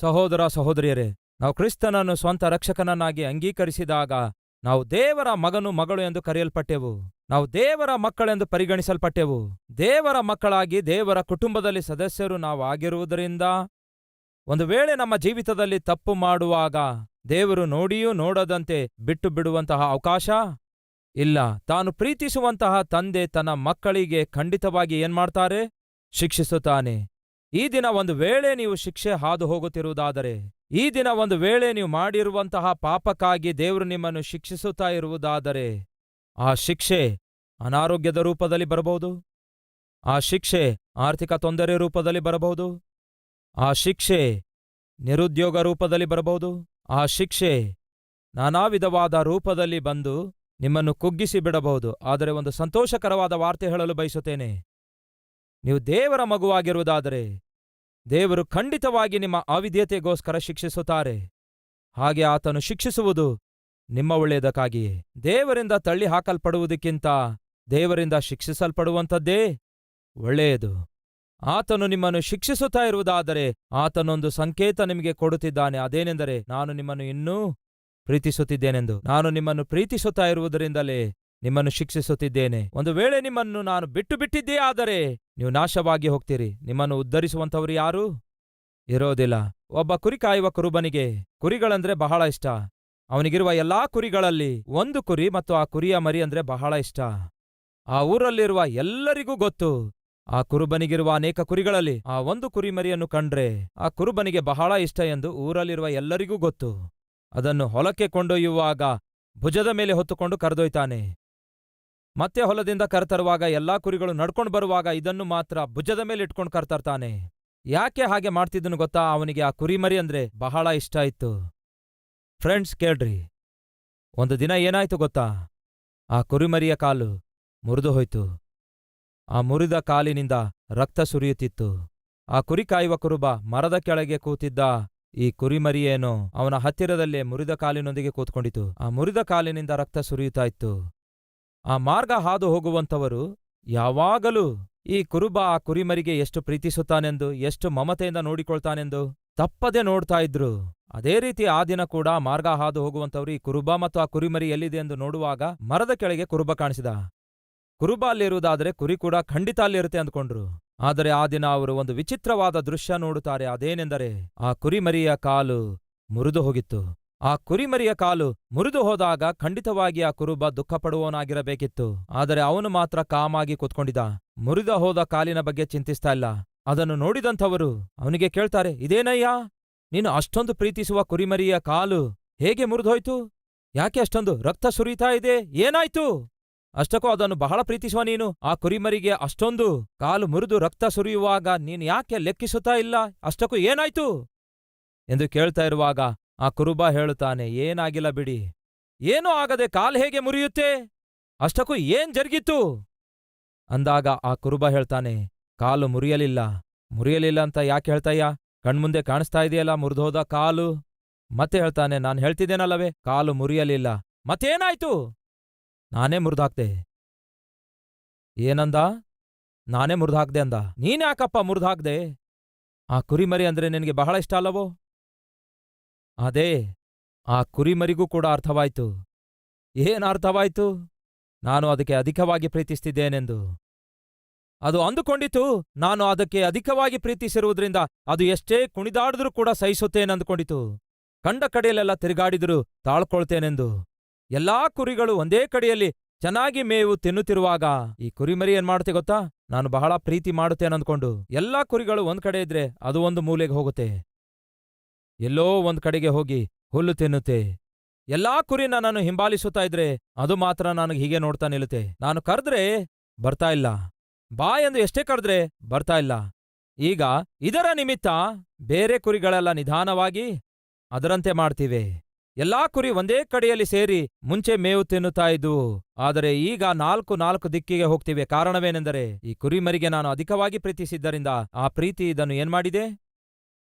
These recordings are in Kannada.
ಸಹೋದರ ಸಹೋದರಿಯರೇ, ನಾವು ಕ್ರಿಸ್ತನನ್ನು ಸ್ವಂತ ರಕ್ಷಕನನ್ನಾಗಿ ಅಂಗೀಕರಿಸಿದಾಗ ನಾವು ದೇವರ ಮಗನು ಮಗಳು ಎಂದು ಕರೆಯಲ್ಪಟ್ಟೆವು. ನಾವು ದೇವರ ಮಕ್ಕಳೆಂದು ಪರಿಗಣಿಸಲ್ಪಟ್ಟೆವು. ದೇವರ ಮಕ್ಕಳಾಗಿ ದೇವರ ಕುಟುಂಬದಲ್ಲಿ ಸದಸ್ಯರು ನಾವು ಆಗಿರುವುದರಿಂದ ಒಂದು ವೇಳೆ ನಮ್ಮ ಜೀವಿತದಲ್ಲಿ ತಪ್ಪು ಮಾಡುವಾಗ ದೇವರು ನೋಡಿಯೂ ನೋಡದಂತೆ ಬಿಟ್ಟು ಬಿಡುವಂತಹ ಅವಕಾಶ ಇಲ್ಲ, ತಾನು ಪ್ರೀತಿಸುವಂತಹ ತಂದೆ ತನ್ನ ಮಕ್ಕಳಿಗೆ ಖಂಡಿತವಾಗಿ ಏನ್ಮಾಡ್ತಾರೆ ಶಿಕ್ಷಿಸುತ್ತಾನೆ ಈ ದಿನ ಒಂದು ವೇಳೆ ನೀವು ಶಿಕ್ಷೆ ಹಾದು ಹೋಗುತ್ತಿರುವುದಾದರೆ, ಈ ದಿನ ಒಂದು ವೇಳೆ ನೀವು ಮಾಡಿರುವಂತಹ ಪಾಪಕ್ಕಾಗಿ ದೇವರು ನಿಮ್ಮನ್ನು ಶಿಕ್ಷಿಸುತ್ತಾ ಇರುವುದಾದರೆ, ಆ ಶಿಕ್ಷೆ ಅನಾರೋಗ್ಯದ ರೂಪದಲ್ಲಿ ಬರಬಹುದು? ಆ ಶಿಕ್ಷೆ ಆರ್ಥಿಕ ತೊಂದರೆ ರೂಪದಲ್ಲಿ ಬರಬಹುದು? ಆ ಶಿಕ್ಷೆ ನಿರುದ್ಯೋಗ ರೂಪದಲ್ಲಿ ಬರಬಹುದು? ಆ ಶಿಕ್ಷೆ ನಾನಾ ವಿಧವಾದ ರೂಪದಲ್ಲಿ ಬಂದು ನಿಮ್ಮನ್ನು ಕುಗ್ಗಿಸಿ ಬಿಡಬಹುದು, ಆದರೆ ಒಂದು ಸಂತೋಷಕರವಾದ ವಾರ್ತೆ ಹೇಳಲು ಬಯಸುತ್ತೇನೆ. ನೀವು ದೇವರ ಮಗುವಾಗಿರುವುದಾದರೆ, ದೇವರು ಖಂಡಿತವಾಗಿ ನಿಮ್ಮ ಅವಿದ್ಯತೆಗೋಸ್ಕರ ಶಿಕ್ಷಿಸುತ್ತಾರೆ. ಹಾಗೆ ಆತನು ಶಿಕ್ಷಿಸುವುದು ನಿಮ್ಮ ಒಳ್ಳೆಯದಕ್ಕಾಗಿಯೇ. ದೇವರಿಂದ ತಳ್ಳಿ ಹಾಕಲ್ಪಡುವುದಕ್ಕಿಂತ ದೇವರಿಂದ ಶಿಕ್ಷಿಸಲ್ಪಡುವಂಥದ್ದೇ ಒಳ್ಳೆಯದು. ಆತನು ನಿಮ್ಮನ್ನು ಶಿಕ್ಷಿಸುತ್ತಾ ಇರುವುದಾದರೆ, ಆತನೊಂದು ಸಂಕೇತ ನಿಮಗೆ ಕೊಡುತ್ತಿದ್ದಾನೆ, ಅದೇನೆಂದರೆ, ನಾನು ನಿಮ್ಮನ್ನು ಇನ್ನೂ ಪ್ರೀತಿಸುತ್ತಿದ್ದೇನೆಂದು. ನಾನು ನಿಮ್ಮನ್ನು ಪ್ರೀತಿಸುತ್ತಾ ಇರುವುದರಿಂದಲೇ ನಿಮ್ಮನ್ನು ಶಿಕ್ಷಿಸುತ್ತಿದ್ದೇನೆ. ಒಂದು ವೇಳೆ ನಿಮ್ಮನ್ನು ನಾನು ಬಿಟ್ಟು ಬಿಟ್ಟಿದ್ದೇ ಆದರೆ ನೀವು ನಾಶವಾಗಿ ಹೋಗ್ತೀರಿ. ನಿಮ್ಮನ್ನು ಉದ್ಧರಿಸುವಂಥವರು ಯಾರು ಇರೋದಿಲ್ಲ. ಒಬ್ಬ ಕುರಿ ಕಾಯುವ ಕುರುಬನಿಗೆ ಕುರಿಗಳಂದ್ರೆ ಬಹಳ ಇಷ್ಟ. ಅವನಿಗಿರುವ ಎಲ್ಲಾ ಕುರಿಗಳಲ್ಲಿ ಒಂದು ಕುರಿ ಮತ್ತು ಆ ಕುರಿಯ ಮರಿ ಅಂದ್ರೆ ಬಹಳ ಇಷ್ಟ. ಆ ಊರಲ್ಲಿರುವ ಎಲ್ಲರಿಗೂ ಗೊತ್ತು. ಆ ಕುರುಬನಿಗಿರುವ ಅನೇಕ ಕುರಿಗಳಲ್ಲಿ ಆ ಒಂದು ಕುರಿಮರಿಯನ್ನು ಕಂಡ್ರೆ ಆ ಕುರುಬನಿಗೆ ಬಹಳ ಇಷ್ಟ ಎಂದು ಊರಲ್ಲಿರುವ ಎಲ್ಲರಿಗೂ ಗೊತ್ತು. ಅದನ್ನು ಹೊಲಕ್ಕೆ ಕೊಂಡೊಯ್ಯುವಾಗ ಭುಜದ ಮೇಲೆ ಹೊತ್ತುಕೊಂಡು ಕರೆದೊಯ್ತಾನೆ. ಮತ್ತೆ ಹೊಲದಿಂದ ಕರೆತರುವಾಗ ಎಲ್ಲಾ ಕುರಿಗಳು ನಡ್ಕೊಂಡು ಬರುವಾಗ ಇದನ್ನು ಮಾತ್ರ ಭುಜದ ಮೇಲೆ ಇಟ್ಕೊಂಡು ಕರ್ತರ್ತಾನೆ. ಯಾಕೆ ಹಾಗೆ ಮಾಡ್ತಿದ್ದನು ಗೊತ್ತಾ? ಅವನಿಗೆ ಆ ಕುರಿಮರಿ ಅಂದ್ರೆ ಬಹಳ ಇಷ್ಟ ಇತ್ತು. ಫ್ರೆಂಡ್ಸ್, ಕೇಳ್ರಿ. ಒಂದು ದಿನ ಏನಾಯ್ತು ಗೊತ್ತಾ? ಆ ಕುರಿಮರಿಯ ಕಾಲು ಮುರಿದು ಹೋಯ್ತು. ಆ ಮುರಿದ ಕಾಲಿನಿಂದ ರಕ್ತ ಸುರಿಯುತ್ತಿತ್ತು. ಆ ಕುರಿ ಕಾಯುವ ಕುರುಬ ಮರದ ಕೆಳಗೆ ಕೂತಿದ್ದ ಈ ಕುರಿಮರಿಯೇನೋ ಅವನ ಹತ್ತಿರದಲ್ಲೇ ಮುರಿದ ಕಾಲಿನೊಂದಿಗೆ ಕೂತ್ಕೊಂಡಿತು. ಆ ಮುರಿದ ಕಾಲಿನಿಂದ ರಕ್ತ ಸುರಿಯುತ್ತಾ ಇತ್ತು ಆ ಮಾರ್ಗ ಹಾದು ಹೋಗುವಂಥವರು ಯಾವಾಗಲೂ ಈ ಕುರುಬ ಆ ಕುರಿಮರಿಗೆ ಎಷ್ಟು ಪ್ರೀತಿಸುತ್ತಾನೆಂದು, ಎಷ್ಟು ಮಮತೆಯಿಂದ ನೋಡಿಕೊಳ್ತಾನೆಂದು ತಪ್ಪದೆ ನೋಡ್ತಾ ಇದ್ರು. ಅದೇ ರೀತಿ ಆ ದಿನ ಕೂಡ ಮಾರ್ಗ ಹಾದು ಹೋಗುವಂಥವರು ಈ ಕುರುಬ ಮತ್ತು ಆ ಕುರಿಮರಿ ಎಲ್ಲಿದೆ ಎಂದು ನೋಡುವಾಗ ಮರದ ಕೆಳಗೆ ಕುರುಬ ಕಾಣಿಸಿದ. ಕುರುಬ ಅಲ್ಲಿರುವುದಾದರೆ ಕುರಿ ಕೂಡ ಖಂಡಿತ ಅಲ್ಲಿರುತ್ತೆ ಅಂದ್ಕೊಂಡ್ರು. ಆದರೆ ಆ ದಿನ ಅವರು ಒಂದು ವಿಚಿತ್ರವಾದ ದೃಶ್ಯ ನೋಡುತ್ತಾರೆ. ಅದೇನೆಂದರೆ ಆ ಕುರಿಮರಿಯ ಕಾಲು ಮುರಿದು ಹೋಗಿತ್ತು. ಆ ಕುರಿಮರಿಯ ಕಾಲು ಮುರಿದು ಹೋದಾಗ ಖಂಡಿತವಾಗಿ ಆ ಕುರುಬ ದುಃಖ ಪಡುವವನಾಗಿರಬೇಕಿತ್ತು ಆದರೆ ಅವನು ಮಾತ್ರ ಕಾಮಾಗಿ ಕೂತ್ಕೊಂಡಿದ್ದ. ಮುರಿದ ಹೋದ ಕಾಲಿನ ಬಗ್ಗೆ ಚಿಂತಿಸ್ತಾ ಇಲ್ಲ. ಅದನ್ನು ನೋಡಿದಂಥವರು ಅವನಿಗೆ ಕೇಳ್ತಾರೆ, ಇದೇನಯ್ಯ? ನೀನು ಅಷ್ಟೊಂದು ಪ್ರೀತಿಸುವ ಕುರಿಮರಿಯ ಕಾಲು ಹೇಗೆ ಮುರಿದೋಯ್ತು? ಯಾಕೆ ಅಷ್ಟೊಂದು ರಕ್ತ ಸುರಿತಾ ಇದೆ? ಏನಾಯ್ತು? ಅಷ್ಟಕ್ಕೂ ಅದನ್ನು ಬಹಳ ಪ್ರೀತಿಸುವ ನೀನು. ಆ ಕುರಿಮರಿಗೆ ಅಷ್ಟೊಂದು ಕಾಲು ಮುರಿದು ರಕ್ತ ಸುರಿಯುವಾಗ ನೀನು ಯಾಕೆ ಲೆಕ್ಕಿಸುತ್ತಾ ಇಲ್ಲ? ಅಷ್ಟಕ್ಕೂ ಏನಾಯ್ತು? ಎಂದು ಕೇಳ್ತಾ ಇರುವಾಗ ಆ ಕುರುಬ ಹೇಳುತ್ತಾನೆ, ಏನಾಗಿಲ್ಲ ಬಿಡಿ. ಏನೂ ಆಗದೆ ಕಾಲು ಹೇಗೆ ಮುರಿಯುತ್ತೆ? ಅಷ್ಟಕ್ಕೂ ಏನ್ ಜರುಗಿತ್ತು? ಅಂದಾಗ ಆ ಕುರುಬ ಹೇಳ್ತಾನೆ, ಕಾಲು ಮುರಿಯಲಿಲ್ಲ. ಮುರಿಯಲಿಲ್ಲ ಅಂತ ಯಾಕೆ ಹೇಳ್ತಾಯ್ಯ? ಕಣ್ಮುಂದೆ ಕಾಣಿಸ್ತಾ ಇದೆಯಲ್ಲ ಮುರಿದೋದ ಕಾಲು? ಮತ್ತೆ ಹೇಳ್ತಾನೆ, ನಾನು ಹೇಳ್ತಿದ್ದೇನಲ್ಲವೇ? ಕಾಲು ಮುರಿಯಲಿಲ್ಲ. ಮತ್ತೇನಾಯ್ತು? ನಾನೇ ಮುರಿದಾಕ್ದೆ ಏನಂದ? ನಾನೇ ಮುರಿದಾಕ್ದೆ ಅಂದ. ನೀನ್ಯಾಕಪ್ಪ ಮುರಿದಾಕ್ದೆ ಆ ಕುರಿಮರಿ ಅಂದ್ರೆ ನಿನಗೆ ಬಹಳ ಇಷ್ಟ ಅಲ್ಲವೋ? ಅದೇ, ಆ ಕುರಿಮರಿಗೂ ಕೂಡ ಅರ್ಥವಾಯ್ತು. ಏನ್ ಅರ್ಥವಾಯ್ತು? ನಾನು ಅದಕ್ಕೆ ಅಧಿಕವಾಗಿ ಪ್ರೀತಿಸ್ತಿದ್ದೇನೆಂದು. ಅದು ಅಂದುಕೊಂಡಿತು, ನಾನು ಅದಕ್ಕೆ ಅಧಿಕವಾಗಿ ಪ್ರೀತಿಸಿರುವುದರಿಂದ ಅದು ಎಷ್ಟೇ ಕುಣಿದಾಡಿದ್ರೂ ಕೂಡ ಸಹಿಸುತ್ತೇನೆಂದುಕೊಂಡಿತು. ಕಂಡ ಕಡೆಯಲ್ಲೆಲ್ಲ ತಿರುಗಾಡಿದರೂ, ತಾಳ್ಕೊಳ್ತೇನೆಂದು. ಎಲ್ಲಾ ಕುರಿಗಳು ಒಂದೇ ಕಡೆಯಲ್ಲಿ ಚೆನ್ನಾಗಿ ಮೇವು ತಿನ್ನುತ್ತಿರುವಾಗ, ಈ ಕುರಿಮರಿ ಏನ್ ಮಾಡುತ್ತೆ ಗೊತ್ತಾ? ನಾನು ಬಹಳ ಪ್ರೀತಿ ಮಾಡುತ್ತೇನಂದ್ಕೊಂಡು ಎಲ್ಲಾ ಕುರಿಗಳು ಒಂದ್ ಕಡೆ ಇದ್ರೆ ಅದು ಒಂದು ಮೂಲೆಗೆ ಹೋಗುತ್ತೆ. ಎಲ್ಲೋ ಒಂದ್ ಕಡೆಗೆ ಹೋಗಿ ಹುಲ್ಲು ತಿನ್ನುತ್ತೆ. ಎಲ್ಲಾ ಕುರಿನ ನಾನು ಹಿಂಬಾಲಿಸುತ್ತಾ ಇದ್ರೆ, ಅದು ಮಾತ್ರ ನನಗೆ ಹೀಗೆ ನೋಡ್ತಾ ನಿಲ್ಲುತ್ತೆ. ನಾನು ಕರೆದ್ರೆ ಬರ್ತಾ ಇಲ್ಲ. ಬಾ ಎಂದು ಎಷ್ಟೇ ಕರೆದ್ರೆ ಬರ್ತಾ ಇಲ್ಲ. ಈಗ ಇದರ ನಿಮಿತ್ತ ಬೇರೆ ಕುರಿಗಳೆಲ್ಲ ನಿಧಾನವಾಗಿ ಅದರಂತೆ ಮಾಡ್ತಿವೆ. ಎಲ್ಲಾ ಕುರಿ ಒಂದೇ ಕಡೆಯಲ್ಲಿ ಸೇರಿ ಮುಂಚೆ ಮೇವು ತಿನ್ನುತ್ತಾ ಇದ್ದವು ಆದರೆ ಈಗ ನಾಲ್ಕು ನಾಲ್ಕು ದಿಕ್ಕಿಗೆ ಹೋಗ್ತಿವೆ. ಕಾರಣವೇನೆಂದರೆ, ಈ ಕುರಿಮರಿಗೆ ನಾನು ಅಧಿಕವಾಗಿ ಪ್ರೀತಿಸಿದ್ದರಿಂದ ಆ ಪ್ರೀತಿ ಇದನ್ನು ಏನ್ಮಾಡಿದೆ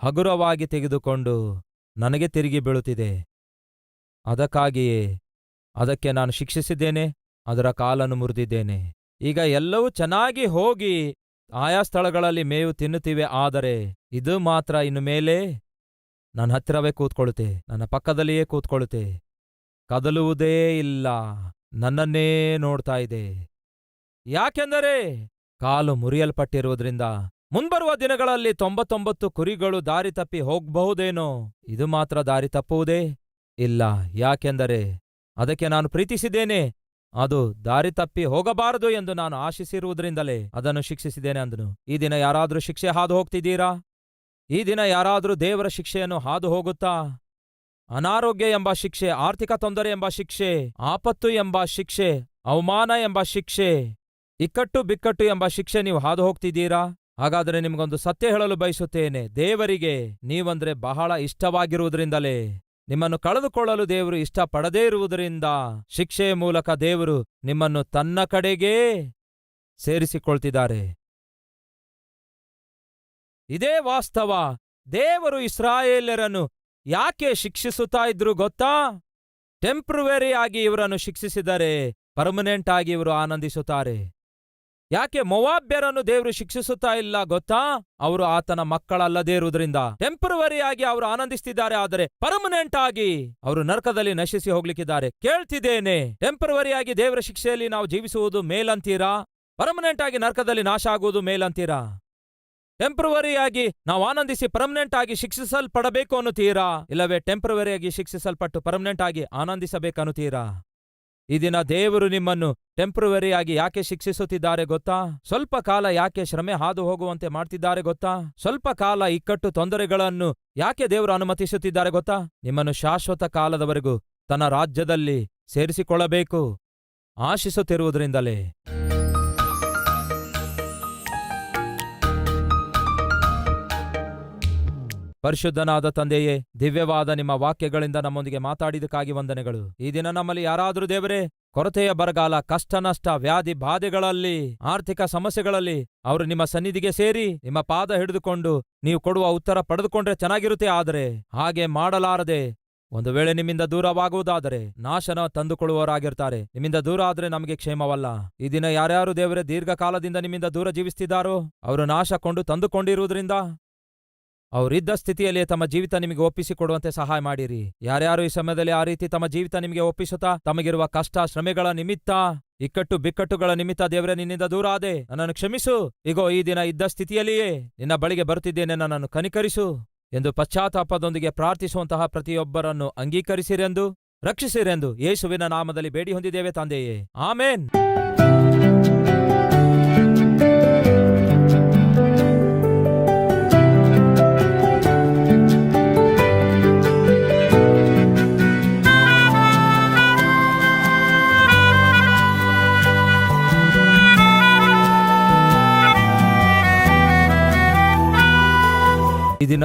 ಹಗುರವಾಗಿ ತೆಗೆದುಕೊಂಡು ನನಗೆ ತಿರುಗಿ ಬೀಳುತ್ತಿದೆ. ಅದಕ್ಕಾಗಿಯೇ ಅದಕ್ಕೆ ನಾನು ಶಿಕ್ಷಿಸಿದ್ದೇನೆ, ಅದರ ಕಾಲನ್ನು ಮುರಿದಿದ್ದೇನೆ. ಈಗ ಎಲ್ಲವೂ ಚೆನ್ನಾಗಿ ಹೋಗಿ ಆಯಾ ಸ್ಥಳಗಳಲ್ಲಿ ಮೇವು ತಿನ್ನುತ್ತಿವೆ ಆದರೆ ಇದು ಮಾತ್ರ ಇನ್ನು ಮೇಲೆ ನನ್ನ ಹತ್ತಿರವೇ ಕೂತ್ಕೊಳ್ಳುತ್ತೆ, ನನ್ನ ಪಕ್ಕದಲ್ಲಿಯೇ ಕೂತ್ಕೊಳ್ಳುತ್ತೆ. ಕದಲುವುದೇ ಇಲ್ಲ, ನನ್ನನ್ನೇ ನೋಡ್ತಾ ಇದೆ. ಯಾಕೆಂದರೆ ಕಾಲು ಮುರಿಯಲ್ಪಟ್ಟಿರುವುದರಿಂದ ಮುಂಬರುವ ದಿನಗಳಲ್ಲಿ ತೊಂಬತ್ತೊಂಬತ್ತು ಕುರಿಗಳು ದಾರಿ ತಪ್ಪಿ ಹೋಗಬಹುದೇನೋ, ಇದು ಮಾತ್ರ ದಾರಿ ತಪ್ಪುವುದೇ ಇಲ್ಲ. ಯಾಕೆಂದರೆ ಅದಕ್ಕೆ ನಾನು ಪ್ರೀತಿಸಿದ್ದೇನೆ, ಅದು ದಾರಿ ತಪ್ಪಿ ಹೋಗಬಾರದು ಎಂದು ನಾನು ಆಶಿಸಿರುವುದರಿಂದಲೇ ಅದನ್ನು ಶಿಕ್ಷಿಸಿದ್ದೇನೆ ಅಂದನು. ಈ ದಿನ ಯಾರಾದರೂ ಶಿಕ್ಷೆ ಹಾದು ಹೋಗ್ತಿದ್ದೀರಾ? ಈ ದಿನ ಯಾರಾದರೂ ದೇವರ ಶಿಕ್ಷೆಯನ್ನು ಹಾದು ಹೋಗುತ್ತಾ ಅನಾರೋಗ್ಯ ಎಂಬ ಶಿಕ್ಷೆ, ಆರ್ಥಿಕ ತೊಂದರೆ ಎಂಬ ಶಿಕ್ಷೆ, ಆಪತ್ತು ಎಂಬ ಶಿಕ್ಷೆ, ಅವಮಾನ ಎಂಬ ಶಿಕ್ಷೆ, ಇಕ್ಕಟ್ಟು ಬಿಕ್ಕಟ್ಟು ಎಂಬ ಶಿಕ್ಷೆ ನೀವು ಹಾದು ಹೋಗ್ತಿದ್ದೀರಾ ಹಾಗಾದರೆ ನಿಮಗೊಂದು ಸತ್ಯ ಹೇಳಲು ಬಯಸುತ್ತೇನೆ. ದೇವರಿಗೆ ನೀವಂದ್ರೆ ಬಹಳ ಇಷ್ಟವಾಗಿರುವುದರಿಂದಲೇ. ನಿಮ್ಮನ್ನು ಕಳೆದುಕೊಳ್ಳಲು ದೇವರು ಇಷ್ಟಪಡದೇ ಇರುವುದರಿಂದ ಶಿಕ್ಷೆಯ ಮೂಲಕ ದೇವರು ನಿಮ್ಮನ್ನು ತನ್ನ ಕಡೆಗೇ ಸೇರಿಸಿಕೊಳ್ತಿದ್ದಾರೆ. ಇದೇ ವಾಸ್ತವ. ದೇವರು ಇಸ್ರಾಯೇಲರನ್ನು ಯಾಕೆ ಶಿಕ್ಷಿಸುತ್ತಾ ಇದ್ರು ಗೊತ್ತಾ? ಟೆಂಪ್ರವರಿ ಆಗಿ ಇವರನ್ನು ಶಿಕ್ಷಿಸಿದರೆ ಪರ್ಮನೆಂಟ್ ಆಗಿ ಇವರು ಆನಂದಿಸುತ್ತಾರೆ. ಯಾಕೆ ಮೊವಾಬ್ಯರನ್ನು ದೇವರು ಶಿಕ್ಷಿಸುತ್ತಾ ಇಲ್ಲ ಗೊತ್ತಾ? ಅವರು ಆತನ ಮಕ್ಕಳಲ್ಲದೇ ಇರುವುದರಿಂದ. ಟೆಂಪರವರಿ ಆಗಿ ಅವರು ಆನಂದಿಸ್ತಿದ್ದಾರೆ ಆದರೆ ಪರ್ಮನೆಂಟ್ ಆಗಿ ಅವರು ನರಕದಲ್ಲಿ ನಶಿಸಿ ಹೋಗ್ಲಿಕ್ಕಿದ್ದಾರೆ. ಕೇಳ್ತಿದ್ದೇನೆ, ಟೆಂಪರವರಿ ಆಗಿ ದೇವರ ಶಿಕ್ಷೆಯಲ್ಲಿ ನಾವು ಜೀವಿಸುವುದು ಮೇಲಂತೀರಾ? ಪರ್ಮನೆಂಟ್ ಆಗಿ ನರಕದಲ್ಲಿ ನಾಶ ಆಗುವುದು ಮೇಲಂತೀರಾ? ಟೆಂಪ್ರವರಿ ಆಗಿ ನಾವು ಆನಂದಿಸಿ ಪರ್ಮನೆಂಟ್ ಆಗಿ ಶಿಕ್ಷಿಸಲ್ಪಡಬೇಕು ಅನ್ನುತ್ತೀರಾ? ಇಲ್ಲವೇ ಟೆಂಪ್ರವರಿಯಾಗಿ ಶಿಕ್ಷಿಸಲ್ಪಟ್ಟು ಪರ್ಮನೆಂಟ್ ಆಗಿ ಆನಂದಿಸಬೇಕನ್ನುತ್ತೀರಾ? ಈ ದಿನ ದೇವರು ನಿಮ್ಮನ್ನು ಟೆಂಪ್ರವರಿ ಆಗಿ ಯಾಕೆ ಶಿಕ್ಷಿಸುತ್ತಿದ್ದಾರೆ ಗೊತ್ತಾ? ಸ್ವಲ್ಪ ಕಾಲ ಯಾಕೆ ಶ್ರಮೆ ಹಾದು ಹೋಗುವಂತೆ ಮಾಡ್ತಿದ್ದಾರೆ ಗೊತ್ತಾ? ಸ್ವಲ್ಪ ಕಾಲ ಇಕ್ಕಟ್ಟು ತೊಂದರೆಗಳನ್ನು ಯಾಕೆ ದೇವರು ಅನುಮತಿಸುತ್ತಿದ್ದಾರೆ ಗೊತ್ತಾ? ನಿಮ್ಮನ್ನು ಶಾಶ್ವತ ಕಾಲದವರೆಗೂ ತನ್ನ ರಾಜ್ಯದಲ್ಲಿ ಸೇರಿಸಿಕೊಳ್ಳಬೇಕು. ಆಶಿಸುತ್ತಿರುವುದರಿಂದಲೇ. ಪರಿಶುದ್ಧನಾದ ತಂದೆಯೇ, ದಿವ್ಯವಾದ ನಿಮ್ಮ ವಾಕ್ಯಗಳಿಂದ ನಮ್ಮೊಂದಿಗೆ ಮಾತಾಡಿದಕ್ಕಾಗಿ ವಂದನೆಗಳು. ಈ ದಿನ ನಮ್ಮಲ್ಲಿ ಯಾರಾದರೂ ದೇವರೇ, ಕೊರತೆಯ ಬರಗಾಲ, ಕಷ್ಟ, ನಷ್ಟ, ವ್ಯಾಧಿ, ಬಾಧೆಗಳಲ್ಲಿ, ಆರ್ಥಿಕ ಸಮಸ್ಯೆಗಳಲ್ಲಿ ಅವರು ನಿಮ್ಮ ಸನ್ನಿಧಿಗೆ ಸೇರಿ ನಿಮ್ಮ ಪಾದ ಹಿಡಿದುಕೊಂಡು ನೀವು ಕೊಡುವ ಉತ್ತರ ಪಡೆದುಕೊಂಡ್ರೆ ಚೆನ್ನಾಗಿರುತ್ತೆ ಆದರೆ ಹಾಗೆ ಮಾಡಲಾರದೆ ಒಂದು ವೇಳೆ ನಿಮ್ಮಿಂದ ದೂರವಾಗುವುದಾದರೆ ನಾಶನ ತಂದುಕೊಳ್ಳುವವರಾಗಿರ್ತಾರೆ. ನಿಮ್ಮಿಂದ ದೂರ ಆದರೆ ನಮಗೆ ಕ್ಷೇಮವಲ್ಲ. ಈ ದಿನ ಯಾರ್ಯಾರು ದೇವರೇ, ದೀರ್ಘಕಾಲದಿಂದ ನಿಮ್ಮಿಂದ ದೂರ ಜೀವಿಸ್ತಿದ್ದಾರೋ, ಅವರು ನಾಶ ಕೊಂಡು ತಂದುಕೊಂಡಿರುವುದರಿಂದ ಅವರಿದ್ದ ಸ್ಥಿತಿಯಲ್ಲಿ ತಮ್ಮ ಜೀವಿತ ನಿಮಗೆ ಒಪ್ಪಿಸಿಕೊಡುವಂತೆ ಸಹಾಯ ಮಾಡಿರಿ. ಯಾರ್ಯಾರು ಈ ಸಮಯದಲ್ಲಿ ಆ ರೀತಿ ತಮ್ಮ ಜೀವಿತ ನಿಮಗೆ ಒಪ್ಪಿಸುತ್ತಾ, ತಮಗಿರುವ ಕಷ್ಟ, ಶ್ರಮೆಗಳ ನಿಮಿತ್ತ, ಇಕ್ಕಟ್ಟು ಬಿಕ್ಕಟ್ಟುಗಳ ನಿಮಿತ್ತ ದೇವರೇ ನಿನ್ನಿಂದ ದೂರ ಆದೆ. ನನ್ನನ್ನು ಕ್ಷಮಿಸು. ಇಗೋ, ಈ ದಿನ ಇದ್ದ ಸ್ಥಿತಿಯಲ್ಲಿಯೇ ನಿನ್ನ ಬಳಿಗೆ ಬರುತ್ತಿದ್ದೇನೆ. ನನ್ನನ್ನು ಕನಿಕರಿಸು ಎಂದು ಪಶ್ಚಾತ್ತಾಪದೊಂದಿಗೆ ಪ್ರಾರ್ಥಿಸುವಂತಹ ಪ್ರತಿಯೊಬ್ಬರನ್ನು ಅಂಗೀಕರಿಸಿರೆಂದು, ರಕ್ಷಿಸಿರೆಂದು ಯೇಸುವಿನ ನಾಮದಲ್ಲಿ ಬೇಡಿ ಹೊಂದಿದ್ದೇವೆ ತಂದೆಯೇ. ಆಮೇನ್.